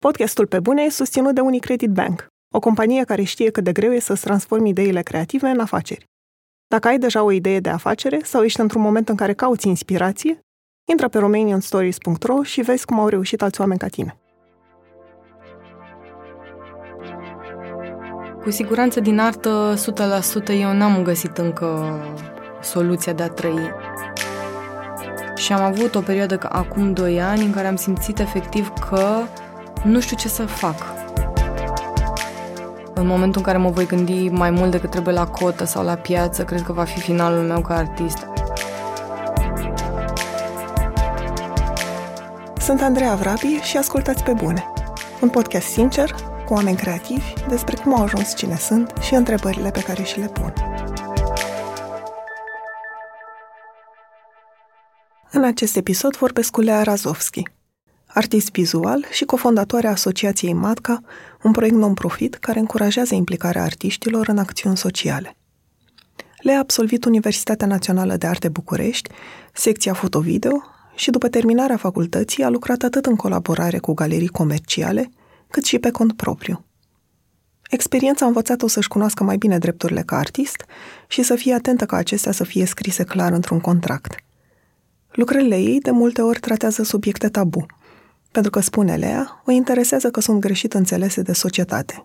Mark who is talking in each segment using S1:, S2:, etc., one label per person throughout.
S1: Podcastul Pe Bune e susținut de Unicredit Bank, o companie care știe cât de greu e să-ți transformi ideile creative în afaceri. Dacă ai deja o idee de afacere sau ești într-un moment în care cauți inspirație, intră pe romanianstories.ro și vezi cum au reușit alți oameni ca tine.
S2: Cu siguranță din artă 100% eu n-am găsit încă soluția de a trăi. Și am avut o perioadă acum 2 ani în care am simțit efectiv că nu știu ce să fac. În momentul în care mă voi gândi mai mult decât trebuie la cotă sau la piață, cred că va fi finalul meu ca artist.
S1: Sunt Andreea Vrabi și ascultați pe bune. Un podcast sincer, cu oameni creativi, despre cum au ajuns cine sunt și întrebările pe care și le pun. În acest episod vorbesc cu Lea Razovski, artist vizual și cofondatoarea Asociației Matca, un proiect non-profit care încurajează implicarea artiștilor în acțiuni sociale. Le a absolvit Universitatea Națională de Arte București, secția fotovideo și după terminarea facultății a lucrat atât în colaborare cu galerii comerciale, cât și pe cont propriu. Experiența a învățat-o să-și cunoască mai bine drepturile ca artist și să fie atentă ca acestea să fie scrise clar într-un contract. Lucrările ei de multe ori tratează subiecte tabu – pentru că, spune Lea, o interesează că sunt greșit înțelese de societate.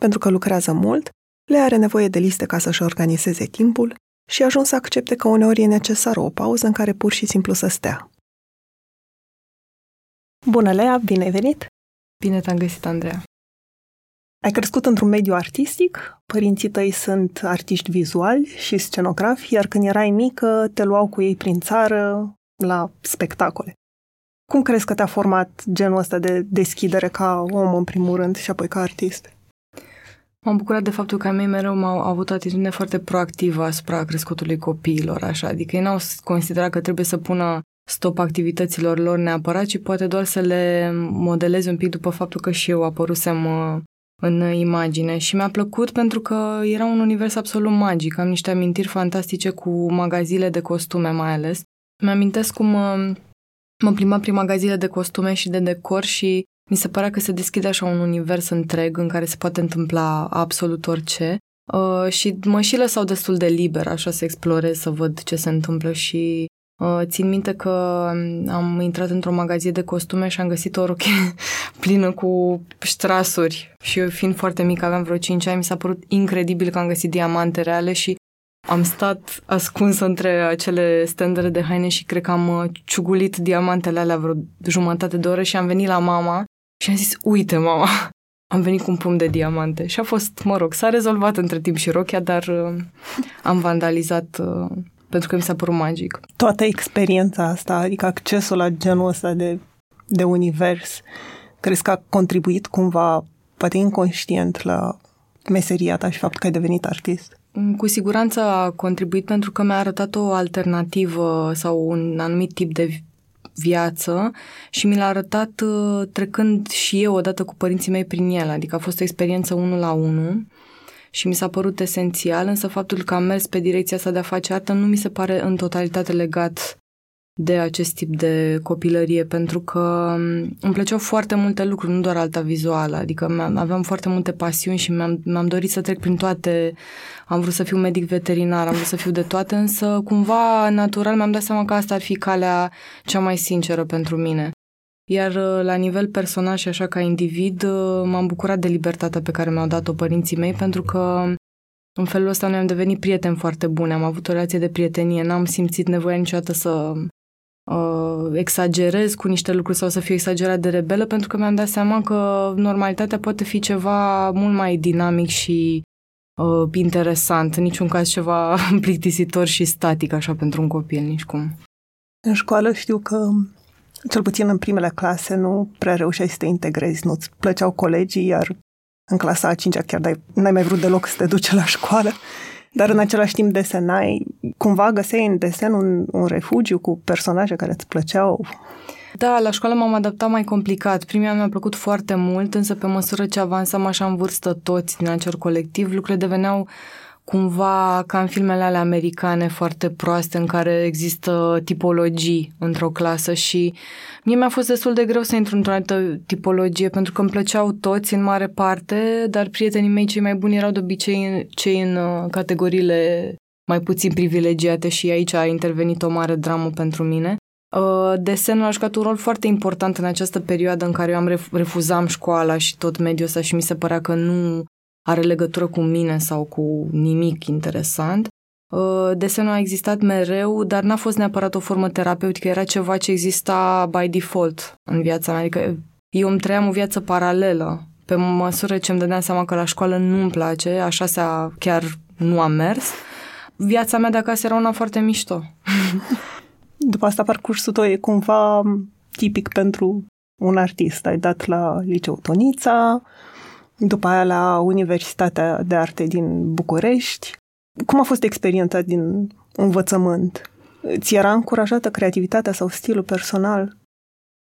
S1: Pentru că lucrează mult, Lea are nevoie de liste ca să-și organizeze timpul și a ajuns să accepte că uneori e necesară o pauză în care pur și simplu să stea. Bună, Lea! Bine ai venit!
S2: Bine te-am găsit, Andreea!
S1: Ai crescut într-un mediu artistic, părinții tăi sunt artiști vizuali și scenografi, iar când erai mică te luau cu ei prin țară la spectacole. Cum crezi că te-a format genul ăsta de deschidere ca om, în primul rând, și apoi ca artist?
S2: M-am bucurat de faptul că mei mereu m-au avut o atitudine foarte proactivă asupra crescutului copiilor, așa. Adică ei n-au considerat că trebuie să pună stop activităților lor neapărat, ci poate doar să le modeleze un pic după faptul că și eu apărusem uh, în imagine și mi-a plăcut pentru că era un univers absolut magic. Am niște amintiri fantastice cu magazile de costume mai ales. Mi-amintesc cum uh, Mă plimbam prin magazine de costume și de decor și mi se părea că se deschide așa un univers întreg în care se poate întâmpla absolut orice. Uh, și mă și lăsau destul de liber, așa să explorez, să văd ce se întâmplă și uh, țin minte că am intrat într-o magazie de costume și am găsit o roche plină cu ștrasuri și eu fiind foarte mic, aveam vreo 5 ani, mi s-a părut incredibil că am găsit diamante reale și am stat ascuns între acele standere de haine și cred că am uh, ciugulit diamantele alea vreo jumătate de oră și am venit la mama și am zis, uite mama, am venit cu un pumn de diamante. Și a fost, mă rog, s-a rezolvat între timp și rochia, dar uh, am vandalizat uh, pentru că mi s-a părut magic.
S1: Toată experiența asta, adică accesul la genul ăsta de, de univers, crezi că a contribuit cumva, poate inconștient, la meseria ta și faptul că ai devenit artist?
S2: Cu siguranță a contribuit pentru că mi-a arătat o alternativă sau un anumit tip de viață și mi l-a arătat uh, trecând și eu odată cu părinții mei prin el, adică a fost o experiență unul la unul și mi s-a părut esențial, însă faptul că am mers pe direcția asta de a face artă nu mi se pare în totalitate legat de acest tip de copilărie, pentru că um, îmi plăceau foarte multe lucruri, nu doar alta vizuală, adică aveam foarte multe pasiuni și mi-am, mi-am dorit să trec prin toate, am vrut să fiu medic veterinar, am vrut să fiu de toate, însă cumva natural mi-am dat seama că asta ar fi calea cea mai sinceră pentru mine. Iar uh, la nivel personal și așa ca individ, uh, m-am bucurat de libertatea pe care mi-au dat-o părinții mei, pentru că în felul ăsta noi am devenit prieteni foarte bune, am avut o relație de prietenie, n-am simțit nevoia niciodată să uh, exagerez cu niște lucruri sau să fiu exagerat de rebelă, pentru că mi-am dat seama că normalitatea poate fi ceva mult mai dinamic și uh, interesant, în niciun caz ceva plictisitor și static așa pentru un copil, nici cum.
S1: În școală știu că cel puțin în primele clase nu prea reușeai să te integrezi, nu-ți plăceau colegii, iar în clasa a cincea chiar n-ai mai vrut deloc să te duci la școală dar în același timp desenai, cumva găseai în desen un, un refugiu cu personaje care îți plăceau.
S2: Da, la școală m-am adaptat mai complicat. Primii mi-a plăcut foarte mult, însă pe măsură ce avansam așa în vârstă toți din acel colectiv, lucrurile deveneau cumva ca în filmele alea americane foarte proaste în care există tipologii într-o clasă și mie mi-a fost destul de greu să intru într-o altă tipologie pentru că îmi plăceau toți în mare parte, dar prietenii mei cei mai buni erau de obicei cei în uh, categoriile mai puțin privilegiate și aici a intervenit o mare dramă pentru mine. Uh, desenul a jucat un rol foarte important în această perioadă în care eu am refuzam școala și tot mediul ăsta și mi se părea că nu are legătură cu mine sau cu nimic interesant. Uh, desenul a existat mereu, dar n-a fost neapărat o formă terapeutică, era ceva ce exista by default în viața mea. Adică eu îmi trăiam o viață paralelă. Pe măsură ce îmi dădeam seama că la școală nu-mi place, așa se chiar nu am mers, viața mea de acasă era una foarte mișto.
S1: După asta parcursul tău e cumva tipic pentru un artist. Ai dat la liceu Tonița, după aia la Universitatea de Arte din București. Cum a fost experiența din învățământ? Ți era încurajată creativitatea sau stilul personal?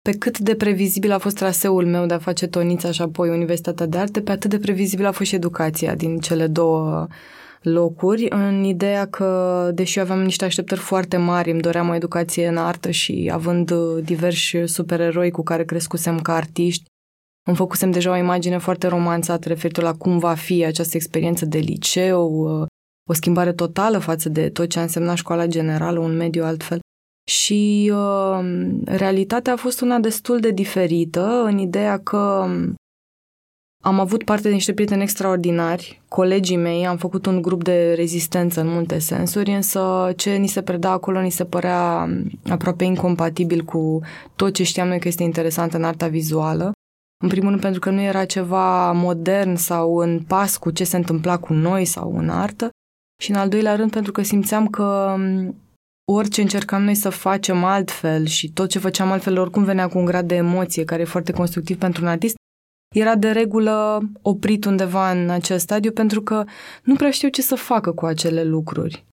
S2: Pe cât de previzibil a fost traseul meu de a face tonița și apoi Universitatea de Arte, pe atât de previzibil a fost și educația din cele două locuri, în ideea că, deși eu aveam niște așteptări foarte mari, îmi doream o educație în artă și având diversi supereroi cu care crescusem ca artiști, îmi făcusem deja o imagine foarte romanțată referitor la cum va fi această experiență de liceu, o schimbare totală față de tot ce a însemnat școala generală, un mediu altfel. Și uh, realitatea a fost una destul de diferită, în ideea că am avut parte de niște prieteni extraordinari, colegii mei, am făcut un grup de rezistență în multe sensuri, însă ce ni se preda acolo ni se părea aproape incompatibil cu tot ce știam noi că este interesant în arta vizuală. În primul rând pentru că nu era ceva modern sau în pas cu ce se întâmpla cu noi sau în artă și în al doilea rând pentru că simțeam că orice încercam noi să facem altfel și tot ce făceam altfel oricum venea cu un grad de emoție care e foarte constructiv pentru un artist, era de regulă oprit undeva în acest stadiu pentru că nu prea știu ce să facă cu acele lucruri.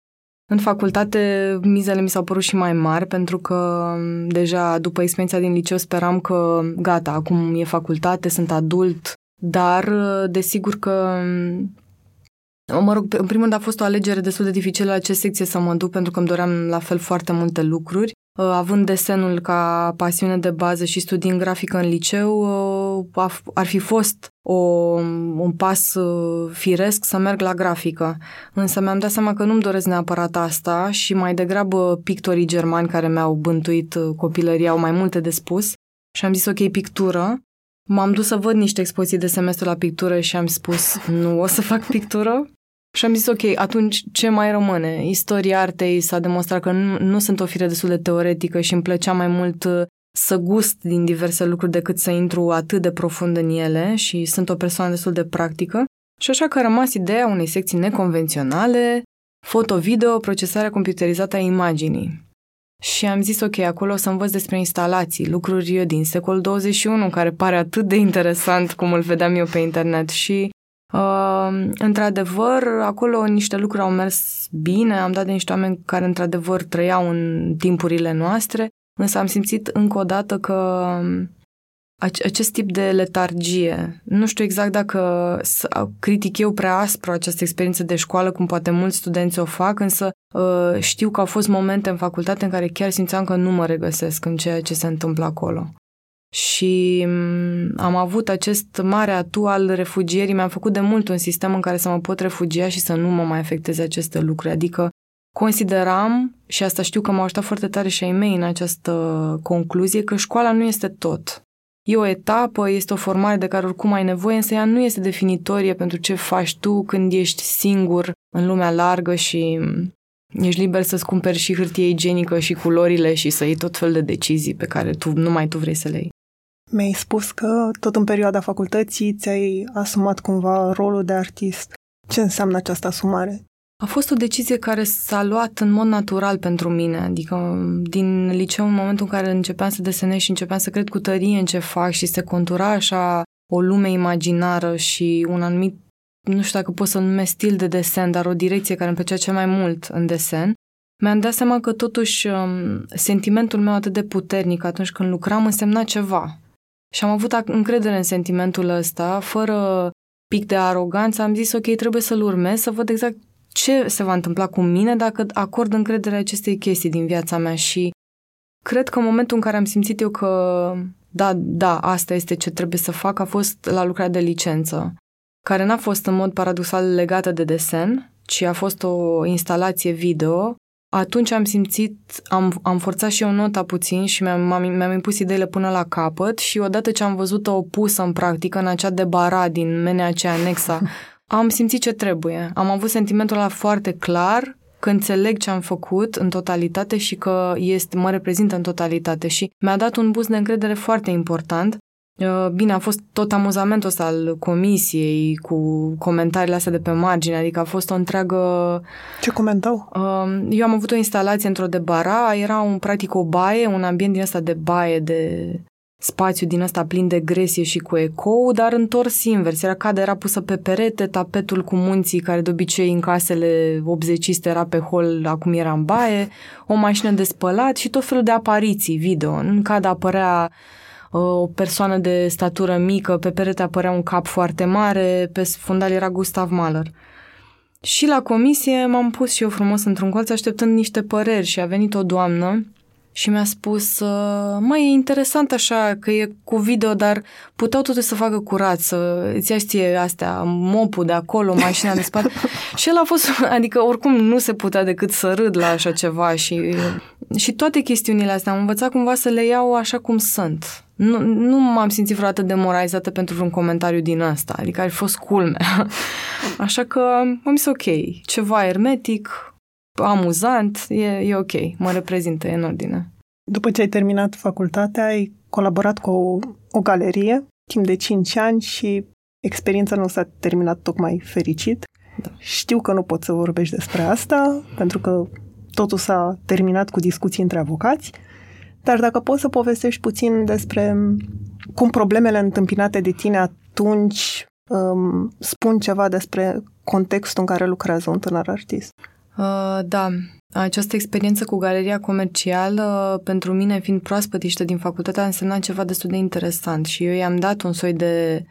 S2: În facultate, mizele mi s-au părut și mai mari, pentru că deja după experiența din liceu speram că gata, acum e facultate, sunt adult, dar desigur că Mă rog, în primul rând a fost o alegere destul de dificilă la ce secție să mă duc, pentru că îmi doream la fel foarte multe lucruri. Uh, având desenul ca pasiune de bază și studiind grafică în liceu, uh, ar fi fost o, un pas uh, firesc să merg la grafică. Însă mi-am dat seama că nu-mi doresc neapărat asta și mai degrabă pictorii germani care mi-au bântuit copilăria au mai multe de spus și am zis ok, pictură. M-am dus să văd niște expoziții de semestru la pictură și am spus nu o să fac pictură. Și am zis, ok, atunci ce mai rămâne? Istoria artei s-a demonstrat că nu, nu sunt o fire destul de teoretică și îmi plăcea mai mult uh, să gust din diverse lucruri decât să intru atât de profund în ele și sunt o persoană destul de practică. Și așa că a rămas ideea unei secții neconvenționale, foto-video, procesarea computerizată a imaginii. Și am zis, ok, acolo o să învăț despre instalații, lucruri din secolul 21, care pare atât de interesant cum îl vedeam eu pe internet și Uh, într-adevăr, acolo niște lucruri au mers bine, am dat de niște oameni care într-adevăr trăiau în timpurile noastre, însă am simțit încă o dată că acest tip de letargie, nu știu exact dacă critic eu prea aspru această experiență de școală, cum poate mulți studenți o fac, însă uh, știu că au fost momente în facultate în care chiar simțeam că nu mă regăsesc în ceea ce se întâmplă acolo și mm, am avut acest mare atu al refugierii. Mi-am făcut de mult un sistem în care să mă pot refugia și să nu mă mai afecteze aceste lucruri. Adică consideram, și asta știu că m-au ajutat foarte tare și ai mei în această concluzie, că școala nu este tot. E o etapă, este o formare de care oricum ai nevoie, însă ea nu este definitorie pentru ce faci tu când ești singur în lumea largă și mm, ești liber să-ți cumperi și hârtie igienică și culorile și să iei tot fel de decizii pe care tu numai tu vrei să le iei.
S1: Mi-ai spus că tot în perioada facultății ți-ai asumat cumva rolul de artist. Ce înseamnă această asumare?
S2: A fost o decizie care s-a luat în mod natural pentru mine, adică din liceu în momentul în care începeam să desenez și începeam să cred cu tărie în ce fac și se contura așa o lume imaginară și un anumit, nu știu dacă pot să numesc stil de desen, dar o direcție care îmi plăcea cel mai mult în desen, mi-am dat seama că totuși um, sentimentul meu atât de puternic atunci când lucram însemna ceva. Și am avut încredere în sentimentul ăsta, fără pic de aroganță, am zis, ok, trebuie să-l urmez, să văd exact ce se va întâmpla cu mine dacă acord încredere acestei chestii din viața mea. Și cred că în momentul în care am simțit eu că da, da, asta este ce trebuie să fac, a fost la lucrarea de licență, care n-a fost în mod paradoxal legată de desen, ci a fost o instalație video atunci am simțit, am, am forțat și eu nota puțin și mi-am, mi-am impus ideile până la capăt și odată ce am văzut-o pusă în practică, în acea debara din menea aceea anexa, am simțit ce trebuie. Am avut sentimentul ăla foarte clar că înțeleg ce am făcut în totalitate și că este, mă reprezintă în totalitate și mi-a dat un boost de încredere foarte important Uh, bine, a fost tot amuzamentul ăsta al comisiei cu comentariile astea de pe margine, adică a fost o întreagă...
S1: Ce comentau?
S2: Uh, eu am avut o instalație într-o de bara, era un practic o baie, un ambient din ăsta de baie, de spațiu din ăsta plin de gresie și cu ecou, dar întors invers. Era cadă, era pusă pe perete, tapetul cu munții, care de obicei în casele 80 era pe hol, acum era în baie, o mașină de spălat și tot felul de apariții video. În cadă apărea o persoană de statură mică, pe perete apărea un cap foarte mare, pe fundal era Gustav Mahler. Și la comisie m-am pus și eu frumos într-un colț așteptând niște păreri și a venit o doamnă și mi-a spus, măi, e interesant așa că e cu video, dar puteau totuși să facă curat, să îți ia ție astea, mopul de acolo, mașina de spate. și el a fost, adică oricum nu se putea decât să râd la așa ceva și, și toate chestiunile astea am învățat cumva să le iau așa cum sunt. Nu, nu m-am simțit vreodată demoralizată pentru vreun comentariu din asta, adică ar fi fost culmea. Așa că am zis ok, ceva ermetic, amuzant, e, e ok, mă reprezintă, e în ordine.
S1: După ce ai terminat facultatea, ai colaborat cu o, o galerie timp de 5 ani și experiența nu s-a terminat tocmai fericit. Da. Știu că nu poți să vorbești despre asta, pentru că totul s-a terminat cu discuții între avocați, dar dacă poți să povestești puțin despre cum problemele întâmpinate de tine atunci um, spun ceva despre contextul în care lucrează un tânăr artist.
S2: Uh, da, această experiență cu galeria comercială, pentru mine, fiind proaspătiște din facultate, a însemnat ceva destul de interesant și eu i-am dat un soi de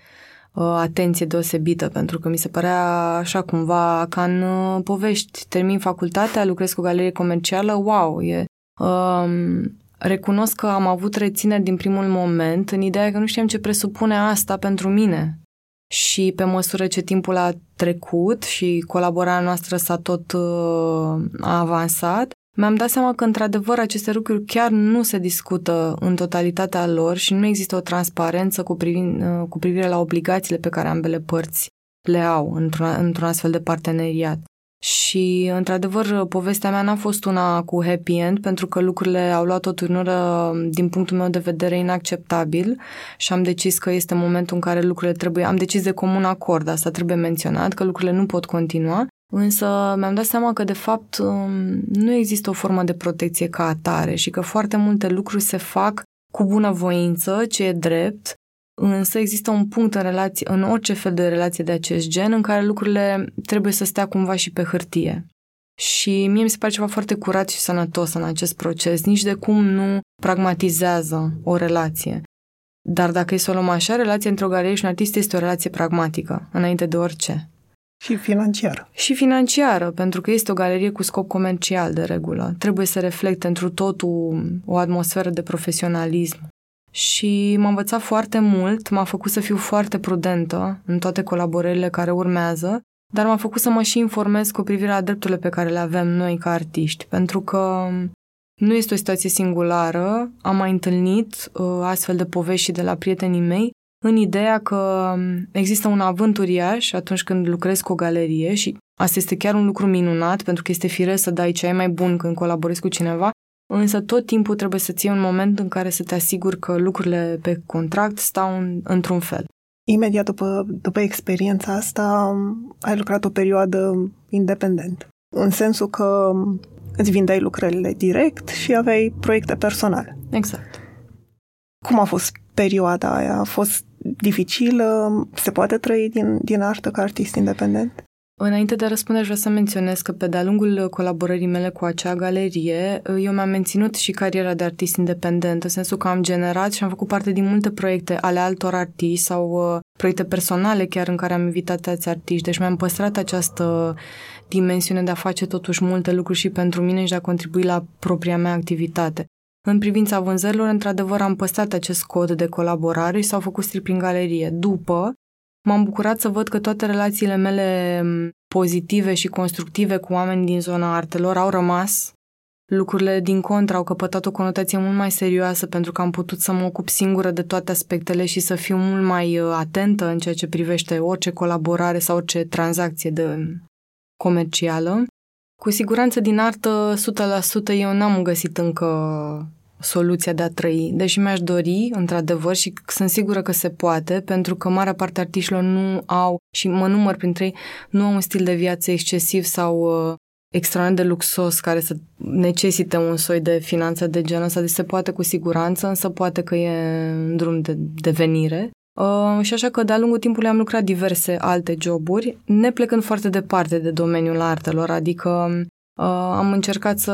S2: uh, atenție deosebită, pentru că mi se părea așa cumva ca în uh, povești. Termin facultatea, lucrez cu galerie comercială, wow, e... Uh, recunosc că am avut rețineri din primul moment în ideea că nu știam ce presupune asta pentru mine. Și pe măsură ce timpul a trecut și colaborarea noastră s-a tot uh, a avansat, mi-am dat seama că, într-adevăr, aceste lucruri chiar nu se discută în totalitatea lor și nu există o transparență cu, privin, uh, cu privire la obligațiile pe care ambele părți le au într-un, într-un astfel de parteneriat. Și, într-adevăr, povestea mea n-a fost una cu happy end, pentru că lucrurile au luat o turnură, din punctul meu de vedere, inacceptabil și am decis că este momentul în care lucrurile trebuie... Am decis de comun acord, asta trebuie menționat, că lucrurile nu pot continua, însă mi-am dat seama că, de fapt, um, nu există o formă de protecție ca atare și că foarte multe lucruri se fac cu bunăvoință, ce e drept, Însă există un punct în relație, în orice fel de relație de acest gen, în care lucrurile trebuie să stea cumva și pe hârtie. Și mie mi se pare ceva foarte curat și sănătos în acest proces, nici de cum nu pragmatizează o relație. Dar dacă e să o luăm așa, relația între o galerie și un artist este o relație pragmatică, înainte de orice.
S1: Și financiară.
S2: Și financiară, pentru că este o galerie cu scop comercial de regulă. Trebuie să reflecte într totul o atmosferă de profesionalism și m-a învățat foarte mult, m-a făcut să fiu foarte prudentă în toate colaborările care urmează, dar m-a făcut să mă și informez cu privire la drepturile pe care le avem noi ca artiști, pentru că nu este o situație singulară, am mai întâlnit uh, astfel de povești și de la prietenii mei în ideea că există un avânt uriaș atunci când lucrezi cu o galerie și asta este chiar un lucru minunat pentru că este firesc să dai ce ai mai bun când colaborezi cu cineva, însă tot timpul trebuie să ții un moment în care să te asiguri că lucrurile pe contract stau în, într-un fel.
S1: Imediat după, după experiența asta, ai lucrat o perioadă independent, în sensul că îți vindeai lucrările direct și aveai proiecte personale.
S2: Exact.
S1: Cum a fost perioada aia? A fost dificilă? Se poate trăi din, din artă ca artist independent?
S2: Înainte de a răspunde, vreau să menționez că pe de-a lungul colaborării mele cu acea galerie, eu mi-am menținut și cariera de artist independent, în sensul că am generat și am făcut parte din multe proiecte ale altor artiști sau uh, proiecte personale chiar în care am invitat alți artiști. Deci mi-am păstrat această dimensiune de a face totuși multe lucruri și pentru mine și de a contribui la propria mea activitate. În privința vânzărilor, într-adevăr, am păstrat acest cod de colaborare și s-au făcut strip prin galerie. După, m-am bucurat să văd că toate relațiile mele pozitive și constructive cu oameni din zona artelor au rămas. Lucrurile din contra au căpătat o conotație mult mai serioasă pentru că am putut să mă ocup singură de toate aspectele și să fiu mult mai uh, atentă în ceea ce privește orice colaborare sau orice tranzacție de comercială. Cu siguranță din artă, 100% eu n-am găsit încă soluția de a trăi. Deși mi-aș dori, într-adevăr, și sunt sigură că se poate, pentru că marea parte a artiștilor nu au, și mă număr printre ei, nu au un stil de viață excesiv sau uh, extraordinar de luxos care să necesite un soi de finanță de genul ăsta, deci se poate cu siguranță, însă poate că e în drum de devenire. Uh, și așa că de-a lungul timpului am lucrat diverse alte joburi, ne plecând foarte departe de domeniul artelor, adică Uh, am încercat să...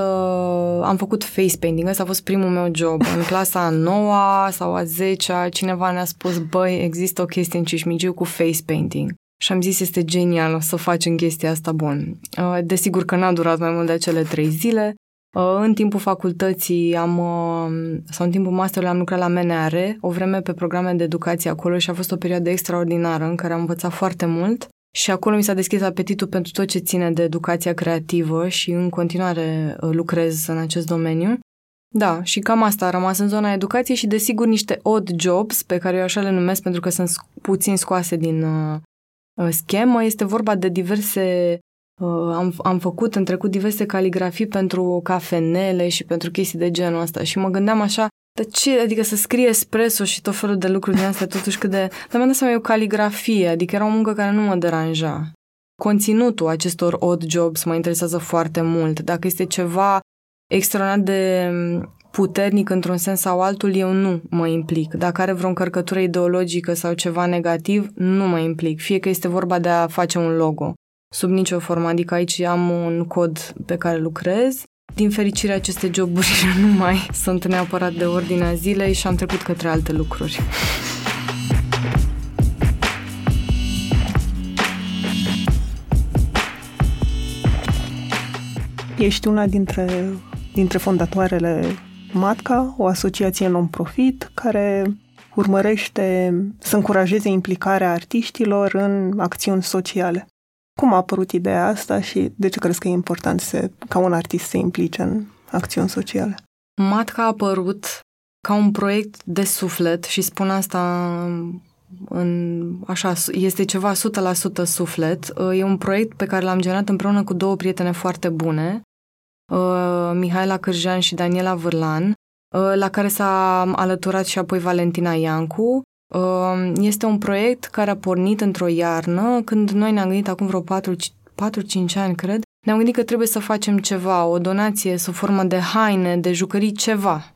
S2: Am făcut face painting, ăsta a fost primul meu job. În clasa a noua sau a zecea, cineva ne-a spus, băi, există o chestie în Cismigiu cu face painting. Și am zis, este genial, o să facem chestia asta bun. Uh, desigur că n-a durat mai mult de acele trei zile. Uh, în timpul facultății am, uh, sau în timpul masterului am lucrat la MNR, o vreme pe programe de educație acolo și a fost o perioadă extraordinară în care am învățat foarte mult. Și acolo mi s-a deschis apetitul pentru tot ce ține de educația creativă și în continuare uh, lucrez în acest domeniu. Da, și cam asta a rămas în zona educației și desigur niște odd jobs, pe care eu așa le numesc pentru că sunt puțin scoase din uh, uh, schemă. Este vorba de diverse Uh, am, am făcut în trecut diverse caligrafii pentru cafenele și pentru chestii de genul ăsta și mă gândeam așa, de ce, adică să scrie espresso și tot felul de lucruri din astea, totuși cât de... Dar mi-am dat seama, e o caligrafie, adică era o muncă care nu mă deranja. Conținutul acestor odd jobs mă interesează foarte mult. Dacă este ceva extraordinar de puternic într-un sens sau altul, eu nu mă implic. Dacă are vreo încărcătură ideologică sau ceva negativ, nu mă implic. Fie că este vorba de a face un logo. Sub nicio formă, adică aici am un cod pe care lucrez din fericire, aceste joburi nu mai sunt neapărat de ordinea zilei și am trecut către alte lucruri.
S1: Ești una dintre, dintre fondatoarele MATCA, o asociație non-profit care urmărește să încurajeze implicarea artiștilor în acțiuni sociale. Cum a apărut ideea asta și de ce crezi că e important să, ca un artist să implice în acțiuni sociale?
S2: Matca a apărut ca un proiect de suflet și spun asta în, așa, este ceva 100% suflet. E un proiect pe care l-am generat împreună cu două prietene foarte bune, uh, Mihaela Cârjean și Daniela Vârlan, uh, la care s-a alăturat și apoi Valentina Iancu este un proiect care a pornit într-o iarnă, când noi ne-am gândit acum vreo 4-5 ani, cred, ne-am gândit că trebuie să facem ceva, o donație sub formă de haine, de jucării, ceva.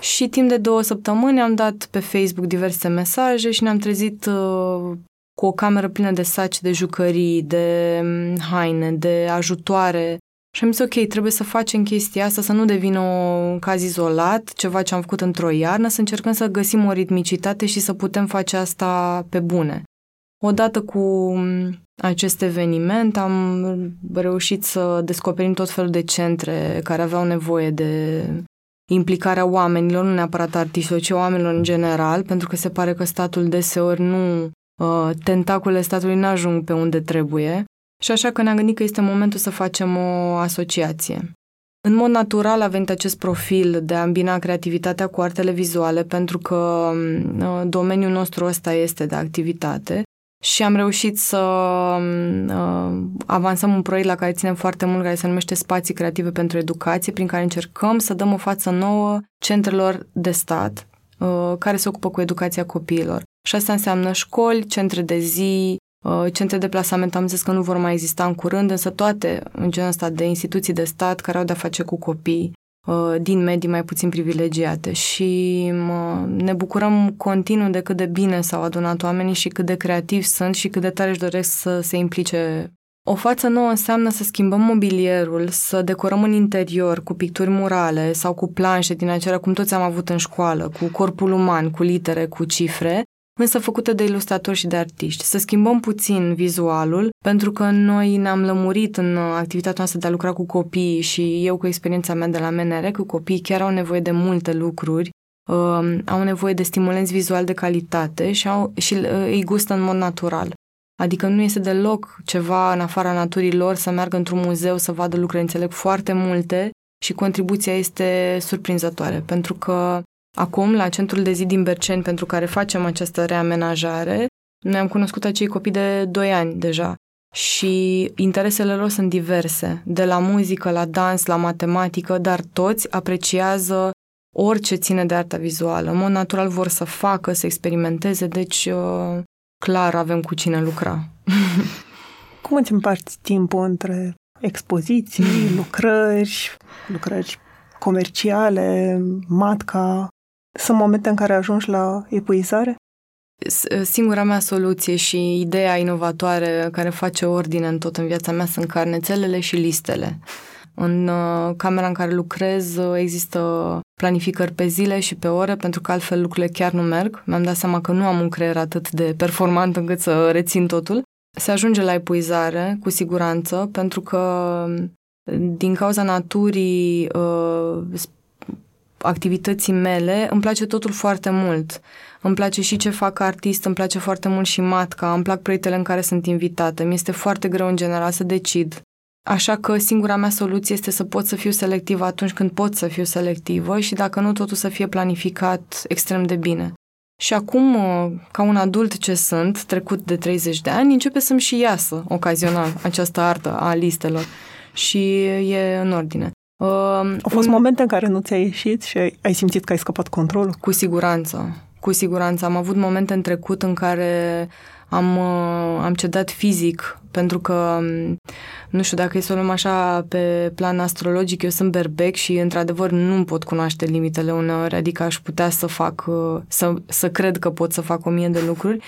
S2: Și timp de două săptămâni am dat pe Facebook diverse mesaje și ne-am trezit uh, cu o cameră plină de saci de jucării, de mm, haine, de ajutoare și am zis, ok, trebuie să facem chestia asta, să nu devină un caz izolat, ceva ce am făcut într-o iarnă, să încercăm să găsim o ritmicitate și să putem face asta pe bune. Odată cu acest eveniment am reușit să descoperim tot felul de centre care aveau nevoie de implicarea oamenilor, nu neapărat artiștilor, ci oamenilor în general, pentru că se pare că statul deseori nu, uh, tentaculele statului nu ajung pe unde trebuie și așa că ne-am gândit că este momentul să facem o asociație. În mod natural a venit acest profil de a îmbina creativitatea cu artele vizuale pentru că mm, uh, domeniul nostru ăsta este de activitate și am reușit să mm, uh, avansăm un proiect la care ținem foarte mult, care se numește Spații Creative pentru Educație, prin care încercăm să dăm o față nouă centrelor de stat uh, care se ocupă cu educația copiilor. Și asta înseamnă școli, centre de zi, Uh, centre de plasament am zis că nu vor mai exista în curând, însă toate, în genul ăsta, de instituții de stat care au de-a face cu copii uh, din medii mai puțin privilegiate. Și ne bucurăm continuu de cât de bine s-au adunat oamenii și cât de creativi sunt și cât de tare își doresc să se implice. O față nouă înseamnă să schimbăm mobilierul, să decorăm în interior cu picturi murale sau cu planșe din acelea cum toți am avut în școală, cu corpul uman, cu litere, cu cifre, însă făcute de ilustratori și de artiști. Să schimbăm puțin vizualul, pentru că noi ne-am lămurit în activitatea noastră de a lucra cu copii și eu cu experiența mea de la MNR, cu copii chiar au nevoie de multe lucruri, uh, au nevoie de stimulenți vizual de calitate și, au, și uh, îi gustă în mod natural. Adică nu este deloc ceva în afara naturii lor să meargă într-un muzeu să vadă lucruri, înțeleg foarte multe și contribuția este surprinzătoare, pentru că acum, la centrul de zi din Berceni, pentru care facem această reamenajare, noi am cunoscut acei copii de 2 ani deja și interesele lor sunt diverse, de la muzică, la dans, la matematică, dar toți apreciază orice ține de arta vizuală. În mod natural vor să facă, să experimenteze, deci uh, clar avem cu cine lucra.
S1: Cum îți împarți timpul între expoziții, lucrări, lucrări comerciale, matca? Sunt momente în care ajungi la epuizare?
S2: Singura mea soluție și ideea inovatoare care face ordine în tot în viața mea sunt carnețelele și listele. În uh, camera în care lucrez uh, există planificări pe zile și pe ore, pentru că altfel lucrurile chiar nu merg. Mi-am dat seama că nu am un creier atât de performant încât să rețin totul. Se ajunge la epuizare, cu siguranță, pentru că din cauza naturii uh, activității mele, îmi place totul foarte mult. Îmi place și ce fac artist, îmi place foarte mult și matca, îmi plac proiectele în care sunt invitată. Mi este foarte greu în general să decid Așa că singura mea soluție este să pot să fiu selectivă atunci când pot să fiu selectivă și dacă nu, totul să fie planificat extrem de bine. Și acum, uh, ca un adult ce sunt, trecut de 30 de ani, începe să-mi și iasă ocazional această artă a listelor și e în ordine.
S1: Uh, Au fost un... momente în care nu ți-a ieșit și ai simțit că ai scăpat controlul?
S2: Cu siguranță. Cu siguranță. Am avut momente în trecut în care am, uh, am cedat fizic, pentru că, um, nu știu, dacă e să o luăm așa pe plan astrologic, eu sunt berbec și, într-adevăr, nu pot cunoaște limitele uneori, adică aș putea să fac, uh, să, să cred că pot să fac o mie de lucruri,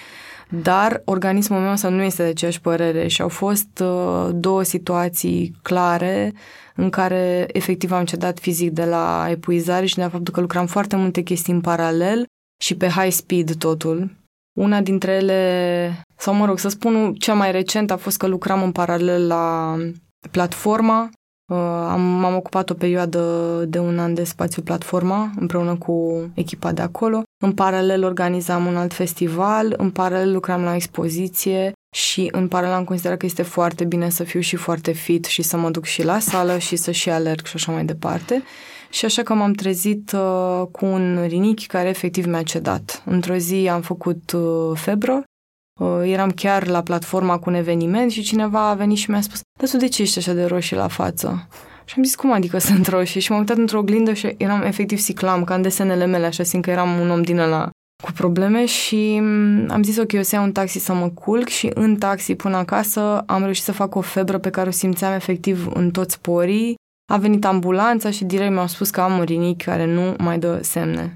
S2: dar organismul meu să nu este de aceeași părere și au fost uh, două situații clare în care efectiv am cedat fizic de la epuizare și de la faptul că lucram foarte multe chestii în paralel și pe high speed totul, una dintre ele, sau mă rog, să spun cea mai recent a fost că lucram în paralel la platforma. Uh, am, m-am ocupat o perioadă de un an de spațiu platforma împreună cu echipa de acolo. În paralel organizam un alt festival, în paralel lucram la o expoziție și în paralel am considerat că este foarte bine să fiu și foarte fit și să mă duc și la sală și să și alerg și așa mai departe. Și așa că m-am trezit uh, cu un rinichi care efectiv mi-a cedat. Într-o zi am făcut uh, febră, uh, eram chiar la platforma cu un eveniment și cineva a venit și mi-a spus Dar tu de ce ești așa de roșii la față? Și am zis, cum adică sunt roșii? Și m-am uitat într-o oglindă și eram efectiv siclam, ca în desenele mele, așa simt că eram un om din ăla cu probleme și mm, am zis ok, eu să iau un taxi să mă culc și în taxi până acasă am reușit să fac o febră pe care o simțeam efectiv în toți porii a venit ambulanța și direct mi-au spus că am un rinichi care nu mai dă semne.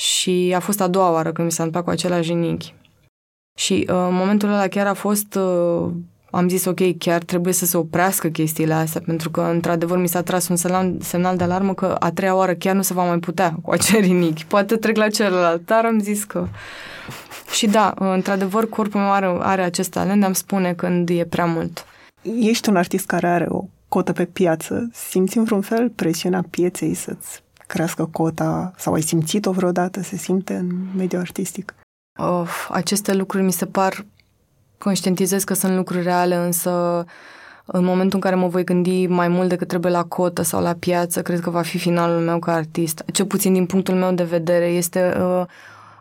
S2: Și a fost a doua oară când mi s-a întâmplat cu același rinichi. Și uh, în momentul ăla chiar a fost, uh, am zis ok, chiar trebuie să se oprească chestiile astea, pentru că într-adevăr mi s-a tras un semnal, semnal de alarmă că a treia oară chiar nu se va mai putea cu acel rinichi. Poate trec la celălalt, dar am zis că... Și da, uh, într-adevăr, corpul meu are, are acest talent de a-mi spune când e prea mult.
S1: Ești un artist care are o cotă pe piață, simți în vreun fel presiunea pieței să-ți crească cota sau ai simțit-o vreodată, se simte în mediul artistic?
S2: Of, aceste lucruri mi se par, conștientizez că sunt lucruri reale, însă în momentul în care mă voi gândi mai mult decât trebuie la cotă sau la piață, cred că va fi finalul meu ca artist. Ce puțin din punctul meu de vedere este uh,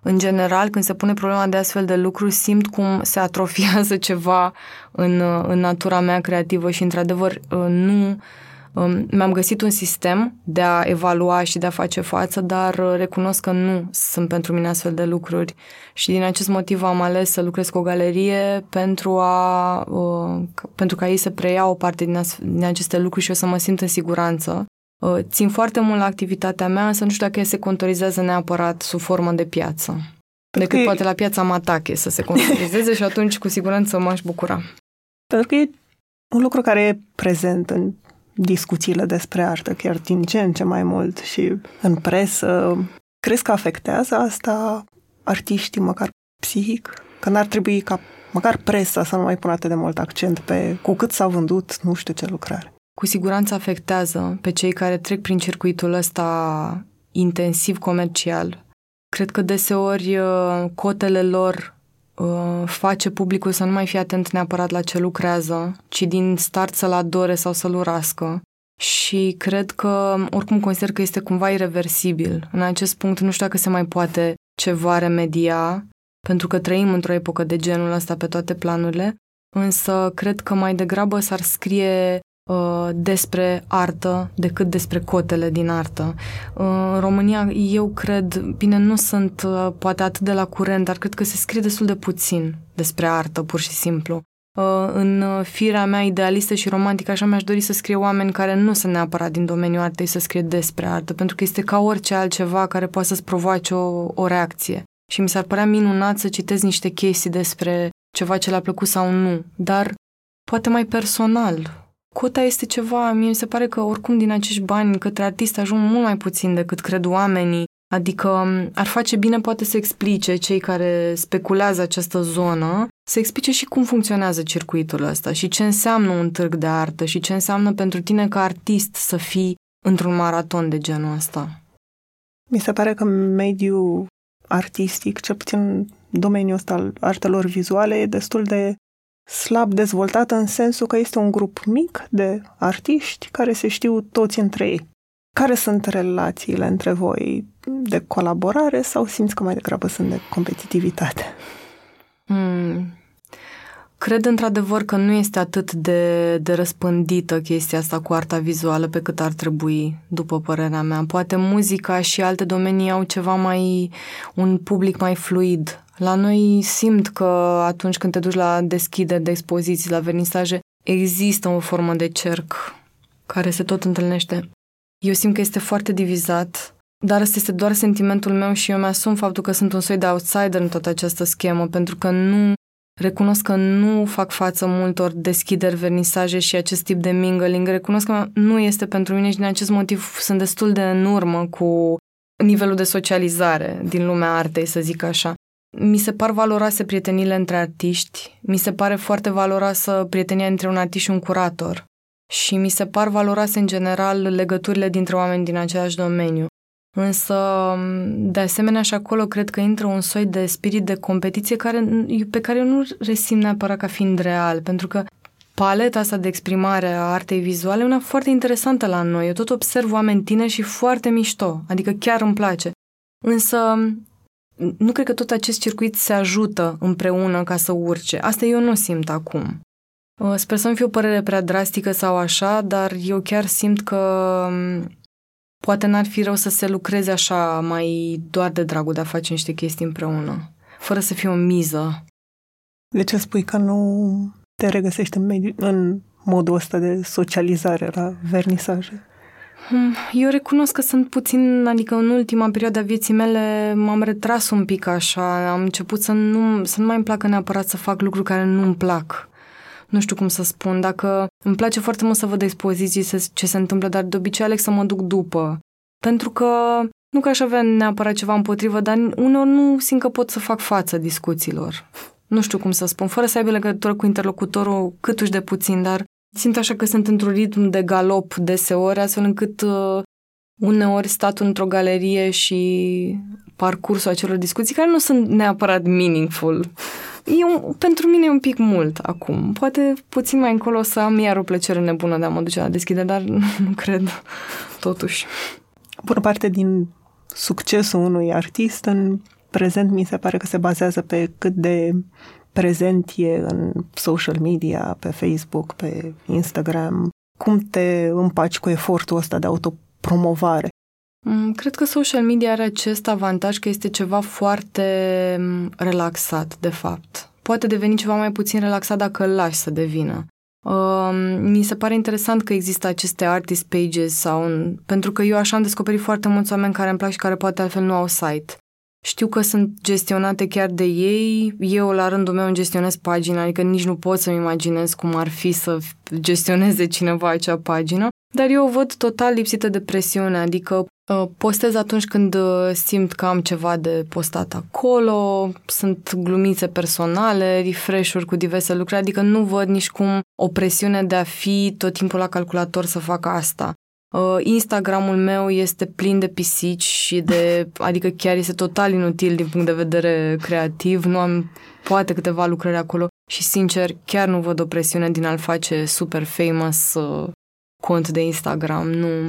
S2: în general, când se pune problema de astfel de lucruri, simt cum se atrofiază ceva în, în natura mea creativă și, într-adevăr, nu um, mi-am găsit un sistem de a evalua și de a face față, dar recunosc că nu sunt pentru mine astfel de lucruri și din acest motiv am ales să lucrez cu o galerie pentru, a, uh, pentru ca ei să preia o parte din, as, din aceste lucruri și eu să mă simt în siguranță Uh, țin foarte mult la activitatea mea, însă nu știu dacă ea se contorizează neapărat sub formă de piață. Decât poate la piața Matache să se contorizeze și atunci cu siguranță m-aș bucura.
S1: Pentru că e Un lucru care e prezent în discuțiile despre artă, chiar din ce în ce mai mult și în presă, crezi că afectează asta artiștii, măcar psihic? Că n-ar trebui ca măcar presa să nu mai pună atât de mult accent pe cu cât s-a vândut nu știu ce lucrare.
S2: Cu siguranță afectează pe cei care trec prin circuitul ăsta intensiv comercial. Cred că deseori uh, cotele lor uh, face publicul să nu mai fie atent neapărat la ce lucrează, ci din start să-l adore sau să-l urască. Și cred că, oricum, consider că este cumva irreversibil. În acest punct, nu știu dacă se mai poate ceva remedia, pentru că trăim într-o epocă de genul ăsta pe toate planurile, însă cred că mai degrabă s-ar scrie uh, despre artă decât despre cotele din artă. Uh, în România, eu cred, bine, nu sunt uh, poate atât de la curent, dar cred că se scrie destul de puțin despre artă, pur și simplu. Uh, în firea mea idealistă și romantică, așa mi-aș dori să scrie oameni care nu sunt neapărat din domeniul artei să scrie despre artă, pentru că este ca orice altceva care poate să-ți provoace o, o reacție. Și mi s-ar părea minunat să citesc niște chestii despre ceva ce le-a plăcut sau nu, dar poate mai personal. Cota este ceva, mie mi se pare că oricum din acești bani către artist ajung mult mai puțin decât cred oamenii, adică ar face bine poate să explice cei care speculează această zonă, să explice și cum funcționează circuitul ăsta și ce înseamnă un târg de artă și ce înseamnă pentru tine ca artist să fii într-un maraton de genul ăsta.
S1: Mi se pare că mediul artistic, cel puțin domeniul ăsta al artelor vizuale, e destul de slab dezvoltat în sensul că este un grup mic de artiști care se știu toți între ei. Care sunt relațiile între voi? De colaborare sau simți că mai degrabă sunt de competitivitate?
S2: Hmm. Cred într-adevăr că nu este atât de, de răspândită chestia asta cu arta vizuală pe cât ar trebui, după părerea mea. Poate muzica și alte domenii au ceva mai, un public mai fluid. La noi simt că atunci când te duci la deschideri de expoziții, la vernisaje, există o formă de cerc care se tot întâlnește. Eu simt că este foarte divizat, dar ăsta este doar sentimentul meu și eu mi-asum faptul că sunt un soi de outsider în toată această schemă, pentru că nu Recunosc că nu fac față multor deschideri, vernisaje și acest tip de mingling. Recunosc că nu este pentru mine și din acest motiv sunt destul de în urmă cu nivelul de socializare din lumea artei, să zic așa. Mi se par valoroase prietenile între artiști, mi se pare foarte valoroasă prietenia între un artist și un curator și mi se par valoroase în general legăturile dintre oameni din același domeniu. Însă, de asemenea, și acolo cred că intră un soi de spirit de competiție care, pe care eu nu resim neapărat ca fiind real, pentru că paleta asta de exprimare a artei vizuale e una foarte interesantă la noi. Eu tot observ oameni tineri și foarte mișto, adică chiar îmi place. Însă, nu cred că tot acest circuit se ajută împreună ca să urce. Asta eu nu simt acum. Uh, sper să nu fie o părere prea drastică sau așa, dar eu chiar simt că poate n-ar fi rău să se lucreze așa mai doar de dragul de a face niște chestii împreună, fără să fie o miză.
S1: De ce spui că nu te regăsești în, mediu, în modul ăsta de socializare la vernisaje?
S2: Hmm, eu recunosc că sunt puțin, adică în ultima perioadă a vieții mele m-am retras un pic așa, am început să nu, să nu mai îmi placă neapărat să fac lucruri care nu îmi plac nu știu cum să spun, dacă îmi place foarte mult să văd expoziții, ce se întâmplă, dar de obicei aleg să mă duc după. Pentru că nu că aș avea neapărat ceva împotrivă, dar uneori nu simt că pot să fac față discuțiilor. Nu știu cum să spun, fără să aibă legătură cu interlocutorul câtuși de puțin, dar simt așa că sunt într-un ritm de galop deseori, astfel încât uh, uneori stat într-o galerie și parcursul acelor discuții care nu sunt neapărat meaningful e un, pentru mine e un pic mult acum. Poate puțin mai încolo să am iar o plăcere nebună de a mă duce la deschide, dar nu, nu cred, totuși.
S1: Bună parte din succesul unui artist în prezent mi se pare că se bazează pe cât de prezent e în social media, pe Facebook, pe Instagram. Cum te împaci cu efortul ăsta de autopromovare?
S2: Mm, cred că social media are acest avantaj că este ceva foarte mm, relaxat, de fapt. Poate deveni ceva mai puțin relaxat dacă îl lași să devină. Uh, mi se pare interesant că există aceste artist pages sau un... pentru că eu așa am descoperit foarte mulți oameni care îmi plac și care poate altfel nu au site. Știu că sunt gestionate chiar de ei, eu la rândul meu îmi gestionez pagina, adică nici nu pot să-mi imaginez cum ar fi să gestioneze cineva acea pagină, dar eu o văd total lipsită de presiune, adică uh, postez atunci când uh, simt că am ceva de postat acolo, sunt glumițe personale, refresh-uri cu diverse lucruri, adică nu văd nici cum o presiune de a fi tot timpul la calculator să fac asta. Uh, Instagramul meu este plin de pisici și de, adică chiar este total inutil din punct de vedere creativ, nu am poate câteva lucrări acolo și sincer chiar nu văd o presiune din a-l face super famous uh, cont de Instagram, nu.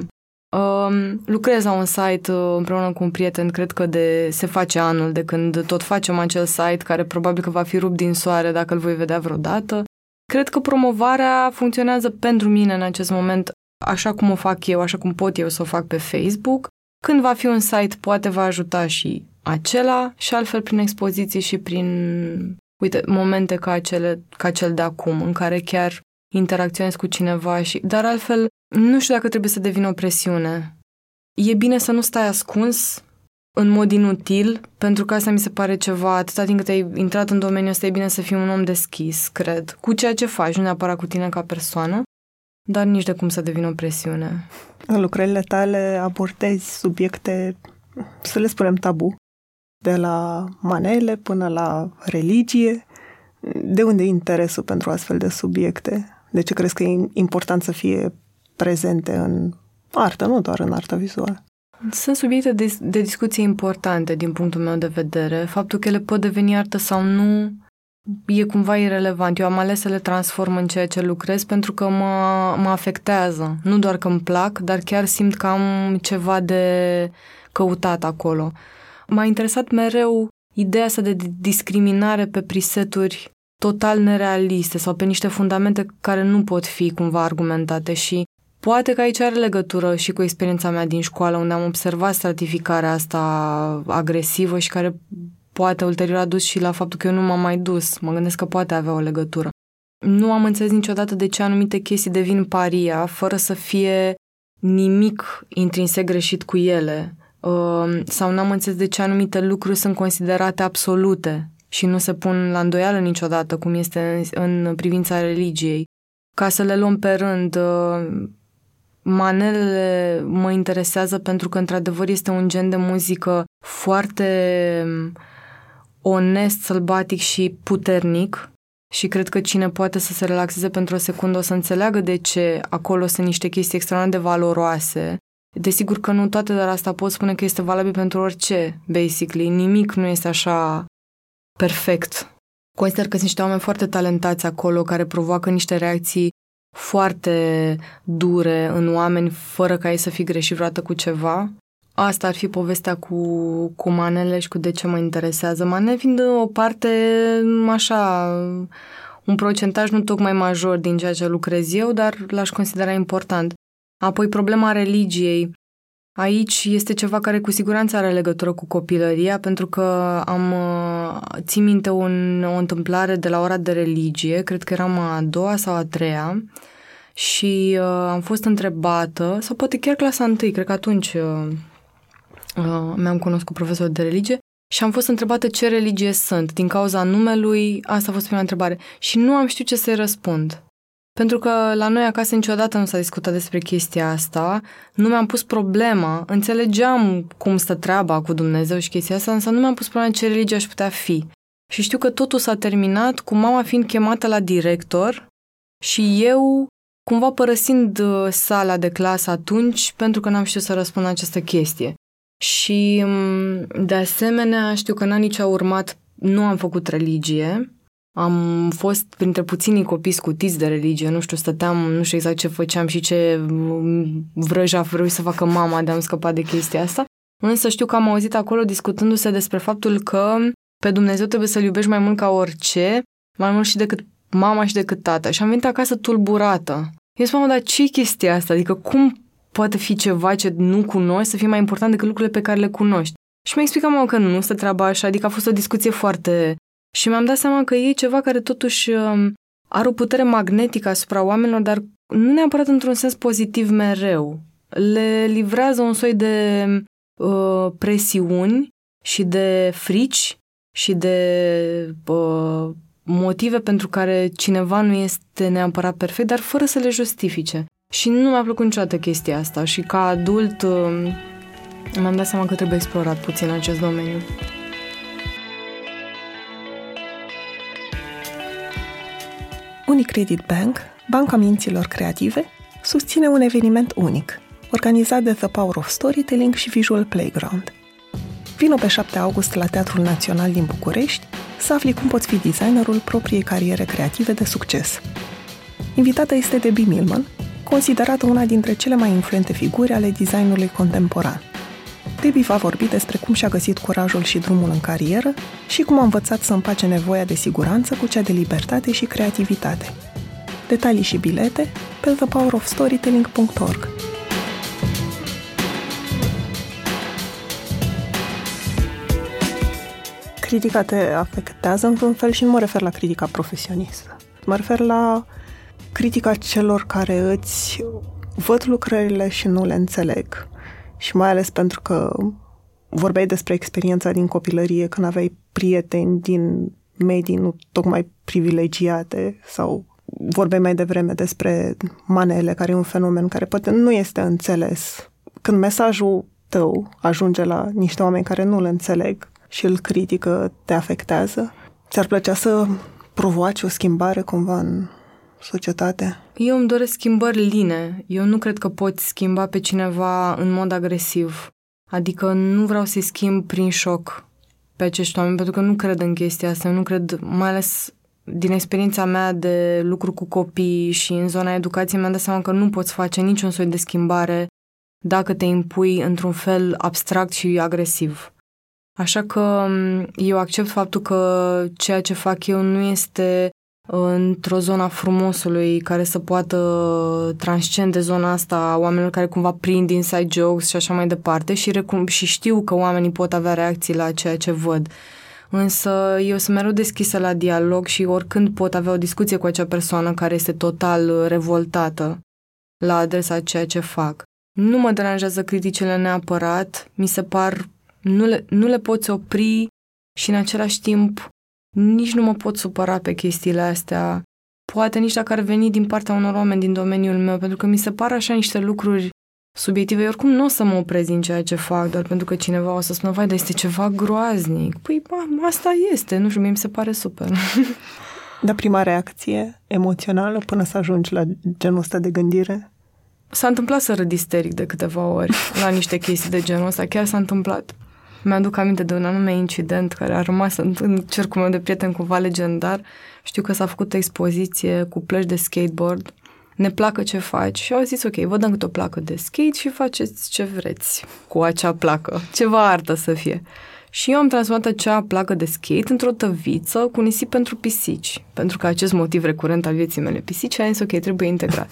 S2: Uh, lucrez la un site uh, împreună cu un prieten, cred că de se face anul de când tot facem acel site care probabil că va fi rupt din soare dacă îl voi vedea vreodată. Cred că promovarea funcționează pentru mine în acest moment așa cum o fac eu, așa cum pot eu să o fac pe Facebook. Când va fi un site, poate va ajuta și acela și altfel prin expoziții și prin, uite, momente ca, acele, ca cel de acum, în care chiar interacționez cu cineva și... Dar altfel, nu știu dacă trebuie să devină o presiune. E bine să nu stai ascuns în mod inutil, pentru că asta mi se pare ceva, atâta timp cât ai intrat în domeniul ăsta, e bine să fii un om deschis, cred, cu ceea ce faci, nu neapărat cu tine ca persoană, dar nici de cum să devină o presiune.
S1: În lucrările tale abordezi subiecte, să le spunem tabu, de la manele până la religie. De unde e interesul pentru astfel de subiecte? De ce crezi că e important să fie prezente în artă, nu doar în artă vizuală?
S2: Sunt subiecte de, de discuție importante din punctul meu de vedere. Faptul că ele pot deveni artă sau nu e cumva irelevant. Eu am ales să le transform în ceea ce lucrez pentru că mă, mă afectează. Nu doar că îmi plac, dar chiar simt că am ceva de căutat acolo. M-a interesat mereu ideea asta de discriminare pe priseturi total nerealiste sau pe niște fundamente care nu pot fi cumva argumentate și poate că aici are legătură și cu experiența mea din școală unde am observat stratificarea asta agresivă și care poate ulterior a dus și la faptul că eu nu m-am mai dus. Mă gândesc că poate avea o legătură. Nu am înțeles niciodată de ce anumite chestii devin paria fără să fie nimic intrinsec greșit cu ele. Uh, sau n-am înțeles de ce anumite lucruri sunt considerate absolute și nu se pun la îndoială niciodată, cum este în, în privința religiei. Ca să le luăm pe rând, uh, manelele mă interesează pentru că, într-adevăr, este un gen de muzică foarte onest, sălbatic și puternic și cred că cine poate să se relaxeze pentru o secundă o să înțeleagă de ce acolo sunt niște chestii extraordinar de valoroase. Desigur că nu toate, dar asta pot spune că este valabil pentru orice, basically. Nimic nu este așa perfect. Consider că sunt niște oameni foarte talentați acolo care provoacă niște reacții foarte dure în oameni fără ca ei să fi greșit vreodată cu ceva Asta ar fi povestea cu, cu manele și cu de ce mă interesează. Manele fiind o parte, așa, un procentaj nu tocmai major din ceea ce lucrez eu, dar l-aș considera important. Apoi, problema religiei. Aici este ceva care cu siguranță are legătură cu copilăria, pentru că am țin minte un, o întâmplare de la ora de religie, cred că eram a doua sau a treia, și uh, am fost întrebată, sau poate chiar clasa întâi, cred că atunci uh, uh, mi-am cunoscut profesor de religie și am fost întrebată ce religie sunt. Din cauza numelui, asta a fost prima întrebare. Și nu am știut ce să-i răspund. Pentru că la noi acasă niciodată nu s-a discutat despre chestia asta, nu mi-am pus problema, înțelegeam cum stă treaba cu Dumnezeu și chestia asta, însă nu mi-am pus problema ce religie aș putea fi. Și știu că totul s-a terminat cu mama fiind chemată la director și eu cumva părăsind uh, sala de clasă atunci pentru că n-am știut să răspund la această chestie. Și, mm, de asemenea, știu că în anii ce au urmat nu am făcut religie. Am fost printre puținii copii scutiți de religie, nu știu, stăteam, nu știu exact ce făceam și ce mm, vrăja vrei să facă mama de am scăpat de chestia asta. Însă știu că am auzit acolo discutându-se despre faptul că pe Dumnezeu trebuie să-L iubești mai mult ca orice, mai mult și decât mama și decât tata. Și am venit acasă tulburată. Eu spun, dar ce chestia asta? Adică cum poate fi ceva ce nu cunoști să fie mai important decât lucrurile pe care le cunoști. Și mi-a explicat mă că nu stă treaba așa, adică a fost o discuție foarte... Și mi-am dat seama că e ceva care totuși um, are o putere magnetică asupra oamenilor, dar nu neapărat într-un sens pozitiv mereu. Le livrează un soi de uh, presiuni și de frici și de uh, motive pentru care cineva nu este neapărat perfect, dar fără să le justifice. Și nu mi-a plăcut niciodată chestia asta și ca adult uh, mi-am dat seama că trebuie explorat puțin acest domeniu.
S1: Unicredit Bank, banca minților creative, susține un eveniment unic, organizat de The Power of Storytelling și Visual Playground. Vino pe 7 august la Teatrul Național din București să afli cum poți fi designerul propriei cariere creative de succes. Invitată este Debbie Millman, considerată una dintre cele mai influente figuri ale designului contemporan. Debbie va vorbi despre cum și-a găsit curajul și drumul în carieră și cum a învățat să împace nevoia de siguranță cu cea de libertate și creativitate. Detalii și bilete pe thepowerofstorytelling.org. Critica te afectează într-un fel și nu mă refer la critica profesionistă. Mă refer la critica celor care îți văd lucrările și nu le înțeleg. Și mai ales pentru că vorbeai despre experiența din copilărie când aveai prieteni din medii nu tocmai privilegiate sau vorbeai mai devreme despre manele, care e un fenomen care poate nu este înțeles. Când mesajul tău ajunge la niște oameni care nu îl înțeleg și îl critică, te afectează? Ți-ar plăcea să provoaci o schimbare cumva în societate?
S2: Eu îmi doresc schimbări line. Eu nu cred că poți schimba pe cineva în mod agresiv. Adică nu vreau să-i schimb prin șoc pe acești oameni, pentru că nu cred în chestia asta. Nu cred, mai ales din experiența mea de lucru cu copii și în zona educației, mi-am dat seama că nu poți face niciun soi de schimbare dacă te impui într-un fel abstract și agresiv. Așa că eu accept faptul că ceea ce fac eu nu este într-o zona frumosului care să poată transcende zona asta a oamenilor care cumva prind inside jokes și așa mai departe și, recum, și știu că oamenii pot avea reacții la ceea ce văd. Însă eu sunt mereu deschisă la dialog și oricând pot avea o discuție cu acea persoană care este total revoltată la adresa ceea ce fac. Nu mă deranjează criticile neapărat, mi se par, nu le, nu le poți opri și în același timp nici nu mă pot supăra pe chestiile astea. Poate nici dacă ar veni din partea unor oameni din domeniul meu, pentru că mi se par așa niște lucruri subiective. Eu oricum nu o să mă oprez în ceea ce fac, doar pentru că cineva o să spună, vai, dar este ceva groaznic. Păi, ba, asta este, nu știu, mie mi se pare super.
S1: Dar prima reacție emoțională până să ajungi la genul ăsta de gândire?
S2: S-a întâmplat să râd isteric de câteva ori la niște chestii de genul ăsta. Chiar s-a întâmplat. Mi-aduc aminte de un anume incident care a rămas în, în cercul meu de prieten cumva legendar. Știu că s-a făcut o expoziție cu plăci de skateboard. Ne placă ce faci și au zis, ok, vă dăm câte o placă de skate și faceți ce vreți cu acea placă. Ceva artă să fie. Și eu am transformat acea placă de skate într-o tăviță cu nisip pentru pisici. Pentru că acest motiv recurent al vieții mele, pisici, am zis, ok, trebuie integrat.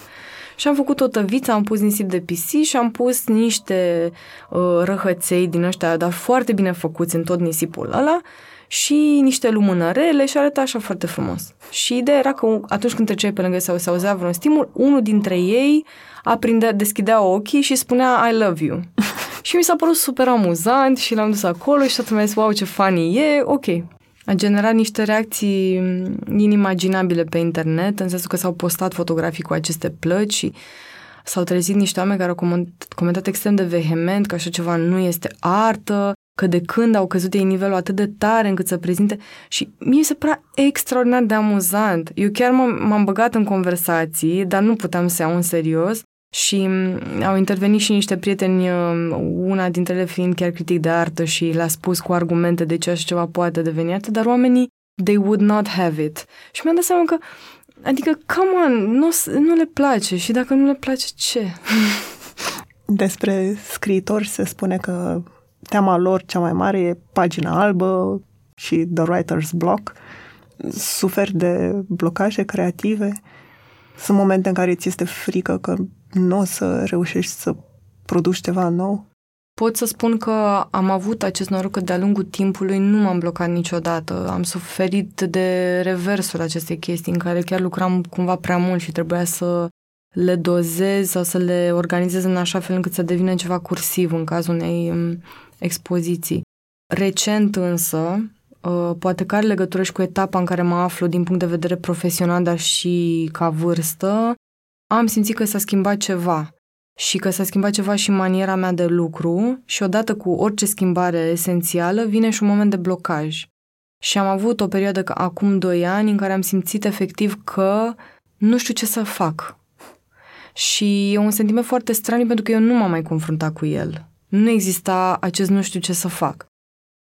S2: Și am făcut o tăviță, am pus nisip de pisici și am pus niște uh, răhăței din ăștia, dar foarte bine făcuți în tot nisipul ăla și niște lumânărele și arăta așa foarte frumos. Și ideea era că atunci când treceai pe lângă sau se auzea vreun stimul, unul dintre ei aprindea, deschidea ochii și spunea I love you. și mi s-a părut super amuzant și l-am dus acolo și toată lumea zis, wow, ce funny e, ok. A generat niște reacții inimaginabile pe internet, în sensul că s-au postat fotografii cu aceste plăci și s-au trezit niște oameni care au comentat extrem de vehement că așa ceva nu este artă, că de când au căzut ei nivelul atât de tare încât să prezinte și mie se părea extraordinar de amuzant. Eu chiar m-am, m-am băgat în conversații, dar nu puteam să iau în serios și au intervenit și niște prieteni, um, una dintre ele fiind chiar critic de artă și le-a spus cu argumente de ce așa ceva poate deveni artă, dar oamenii, they would not have it. Și mi-am dat seama că, adică, come on, nu, nu le place și dacă nu le place, ce?
S1: Despre scriitori se spune că teama lor cea mai mare e pagina albă și The Writer's Block. Suferi de blocaje creative. Sunt momente în care ți este frică că nu o să reușești să produci ceva nou?
S2: Pot să spun că am avut acest noroc că de-a lungul timpului nu m-am blocat niciodată. Am suferit de reversul acestei chestii în care chiar lucram cumva prea mult și trebuia să le dozez sau să le organizez în așa fel încât să devină ceva cursiv în cazul unei um, expoziții. Recent însă, uh, poate că are legătură și cu etapa în care mă aflu din punct de vedere profesional, dar și ca vârstă, am simțit că s-a schimbat ceva și că s-a schimbat ceva și maniera mea de lucru și odată cu orice schimbare esențială vine și un moment de blocaj. Și am avut o perioadă acum 2 ani în care am simțit efectiv că nu știu ce să fac. Și e un sentiment foarte straniu pentru că eu nu m-am mai confruntat cu el. Nu exista acest nu știu ce să fac.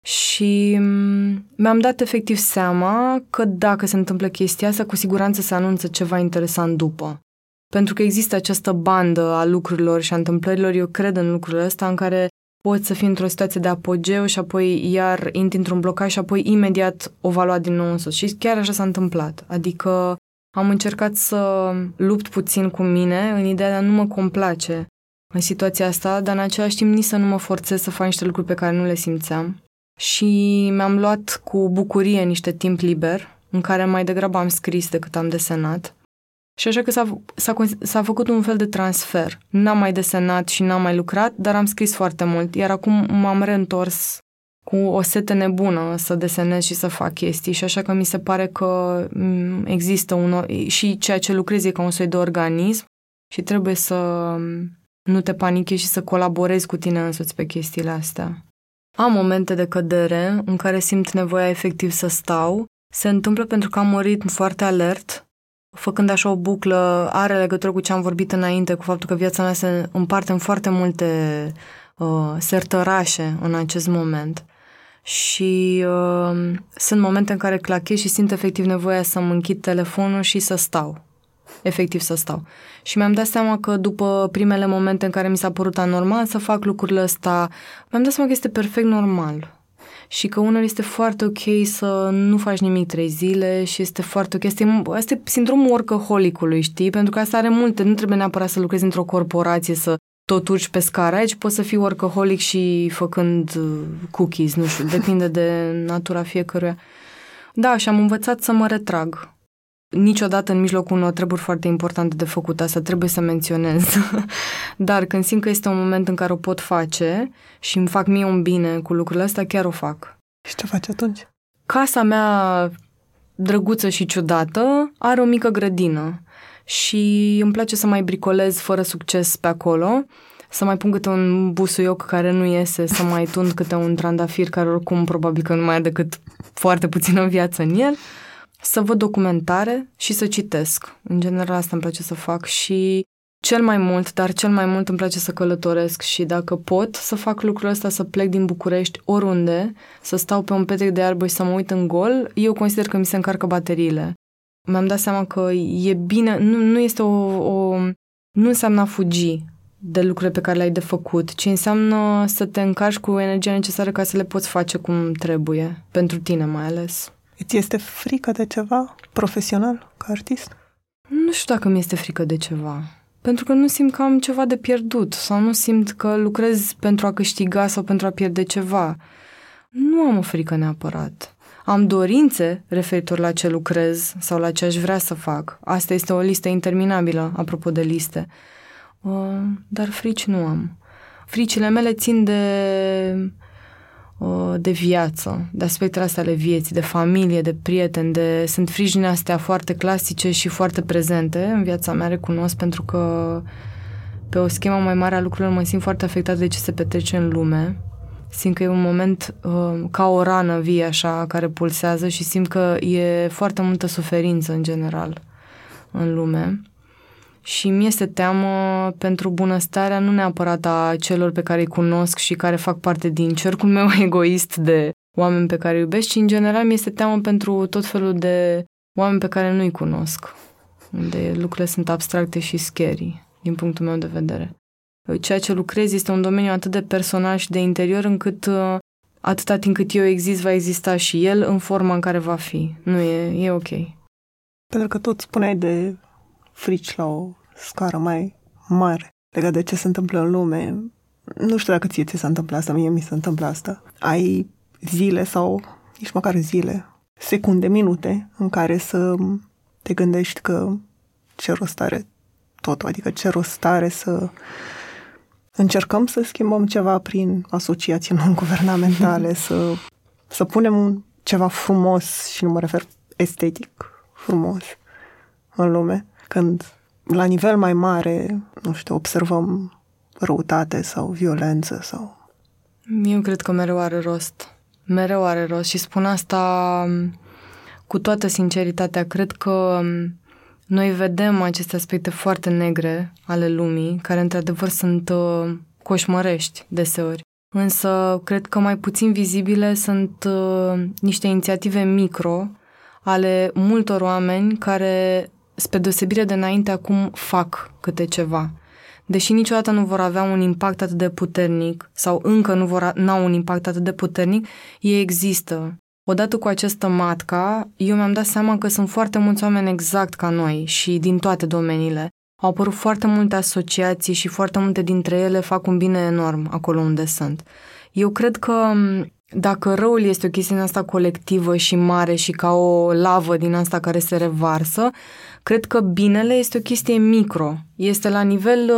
S2: Și mm, mi-am dat efectiv seama că dacă se întâmplă chestia asta, cu siguranță se anunță ceva interesant după. Pentru că există această bandă a lucrurilor și a întâmplărilor, eu cred în lucrurile astea în care poți să fii într-o situație de apogeu și apoi iar intri într-un blocaj și apoi imediat o va lua din nou în sus. Și chiar așa s-a întâmplat. Adică am încercat să lupt puțin cu mine în ideea de a nu mă complace în situația asta, dar în același timp nici să nu mă forțez să fac niște lucruri pe care nu le simțeam. Și mi-am luat cu bucurie niște timp liber, în care mai degrabă am scris decât am desenat. Și așa că s-a, s-a, s-a făcut un fel de transfer. N-am mai desenat și n-am mai lucrat, dar am scris foarte mult. Iar acum m-am reîntors cu o sete nebună să desenez și să fac chestii și așa că mi se pare că mm, există un... și ceea ce lucrezi e ca un soi de organism și trebuie să mm, nu te panichezi și să colaborezi cu tine însuți pe chestiile astea. Am momente de cădere în care simt nevoia efectiv să stau. Se întâmplă pentru că am un ritm foarte alert, făcând așa o buclă, are legătură cu ce am vorbit înainte, cu faptul că viața mea se împarte în foarte multe uh, sertărașe în acest moment. Și uh, sunt momente în care clachez și simt efectiv nevoia să-mi închid telefonul și să stau. Efectiv să stau. Și mi-am dat seama că după primele momente în care mi s-a părut anormal să fac lucrurile astea, mi-am dat seama că este perfect normal și că unul este foarte ok să nu faci nimic trei zile și este foarte ok. Este, asta e sindromul workaholicului, știi? Pentru că asta are multe. Nu trebuie neapărat să lucrezi într-o corporație, să tot urci pe scară. Aici poți să fii workaholic și făcând uh, cookies, nu știu, depinde de natura fiecăruia. Da, și am învățat să mă retrag. Niciodată în mijlocul unor treburi foarte importante de făcut, asta trebuie să menționez. Dar când simt că este un moment în care o pot face și îmi fac mie un bine cu lucrurile astea, chiar o fac.
S1: Și ce faci atunci?
S2: Casa mea drăguță și ciudată are o mică grădină și îmi place să mai bricolez fără succes pe acolo, să mai pun câte un busuioc care nu iese, să mai tund câte un trandafir care oricum probabil că nu mai e decât foarte puțină viață în el să văd documentare și să citesc. În general asta îmi place să fac și cel mai mult, dar cel mai mult îmi place să călătoresc și dacă pot să fac lucrul ăsta, să plec din București oriunde, să stau pe un petrec de iarbă și să mă uit în gol, eu consider că mi se încarcă bateriile. Mi-am dat seama că e bine, nu, nu este o, o... nu înseamnă a fugi de lucrurile pe care le-ai de făcut, ci înseamnă să te încarci cu energia necesară ca să le poți face cum trebuie, pentru tine mai ales.
S1: Îți este frică de ceva profesional, ca artist?
S2: Nu știu dacă mi este frică de ceva. Pentru că nu simt că am ceva de pierdut sau nu simt că lucrez pentru a câștiga sau pentru a pierde ceva. Nu am o frică neapărat. Am dorințe referitor la ce lucrez sau la ce aș vrea să fac. Asta este o listă interminabilă, apropo de liste. Uh, dar frici nu am. Fricile mele țin de Uh, de viață, de aspectele astea ale vieții, de familie, de prieteni, de... sunt frijine astea foarte clasice și foarte prezente în viața mea, recunosc, pentru că pe o schemă mai mare a lucrurilor mă simt foarte afectat de ce se petrece în lume. Simt că e un moment uh, ca o rană vie așa care pulsează și simt că e foarte multă suferință în general în lume și mi este teamă pentru bunăstarea nu neapărat a celor pe care îi cunosc și care fac parte din cercul meu egoist de oameni pe care îi iubesc, ci în general mi este teamă pentru tot felul de oameni pe care nu-i cunosc, unde lucrurile sunt abstracte și scary, din punctul meu de vedere. Ceea ce lucrez este un domeniu atât de personal și de interior încât uh, atâta timp cât eu exist, va exista și el în forma în care va fi. Nu e, e ok.
S1: Pentru că tot spuneai de frici la o scară mai mare legat de ce se întâmplă în lume. Nu știu dacă ție ți s-a întâmplat asta, mie mi se întâmplă asta. Ai zile sau nici măcar zile, secunde, minute în care să te gândești că ce rost are totul, adică ce rost are să încercăm să schimbăm ceva prin asociații non-guvernamentale, să, să punem ceva frumos, și nu mă refer estetic, frumos în lume, când la nivel mai mare, nu știu, observăm răutate sau violență sau...
S2: Eu cred că mereu are rost. Mereu are rost și spun asta cu toată sinceritatea. Cred că noi vedem aceste aspecte foarte negre ale lumii, care într-adevăr sunt uh, coșmărești deseori. Însă, cred că mai puțin vizibile sunt uh, niște inițiative micro ale multor oameni care, spre deosebire de înainte, acum fac câte ceva. Deși niciodată nu vor avea un impact atât de puternic sau încă nu vor n-au un impact atât de puternic, ei există. Odată cu această matca, eu mi-am dat seama că sunt foarte mulți oameni exact ca noi și din toate domeniile. Au apărut foarte multe asociații și foarte multe dintre ele fac un bine enorm acolo unde sunt. Eu cred că dacă răul este o chestiune asta colectivă și mare și ca o lavă din asta care se revarsă, cred că binele este o chestie micro. Este la nivel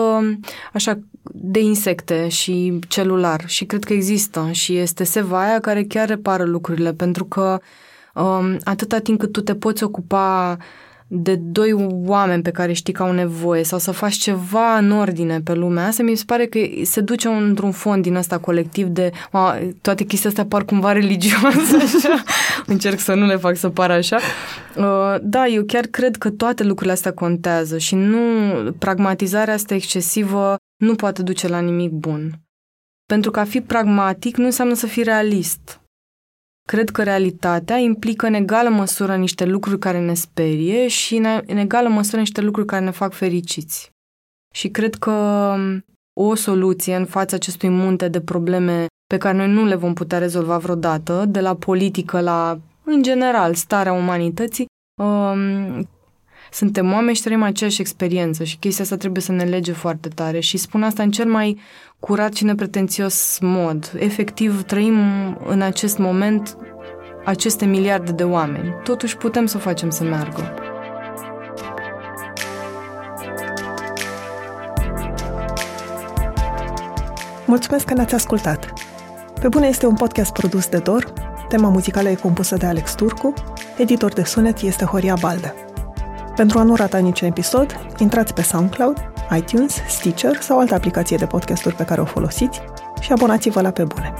S2: așa de insecte și celular. Și cred că există. Și este sevaia care chiar repară lucrurile. Pentru că um, atâta timp cât tu te poți ocupa de doi oameni pe care știi că au nevoie sau să faci ceva în ordine pe lumea asta, mi se pare că se duce într-un fond din ăsta colectiv de a, toate chestiile astea par cumva religioase, așa. Încerc să nu le fac să pară așa. Uh, da, eu chiar cred că toate lucrurile astea contează și nu pragmatizarea asta excesivă nu poate duce la nimic bun. Pentru că a fi pragmatic nu înseamnă să fii realist. Cred că realitatea implică în egală măsură niște lucruri care ne sperie și în egală măsură niște lucruri care ne fac fericiți. Și cred că um, o soluție în fața acestui munte de probleme pe care noi nu le vom putea rezolva vreodată, de la politică la, în general, starea umanității, um, suntem oameni și trăim aceeași experiență și chestia asta trebuie să ne lege foarte tare și spun asta în cel mai curat și nepretențios mod. Efectiv, trăim în acest moment aceste miliarde de oameni. Totuși putem să facem să meargă.
S1: Mulțumesc că ne-ați ascultat! Pe bune este un podcast produs de Dor, tema muzicală e compusă de Alex Turcu, editor de sunet este Horia Balde. Pentru a nu rata niciun episod, intrați pe SoundCloud, iTunes, Stitcher sau altă aplicație de podcasturi pe care o folosiți și abonați-vă la Pe Bune.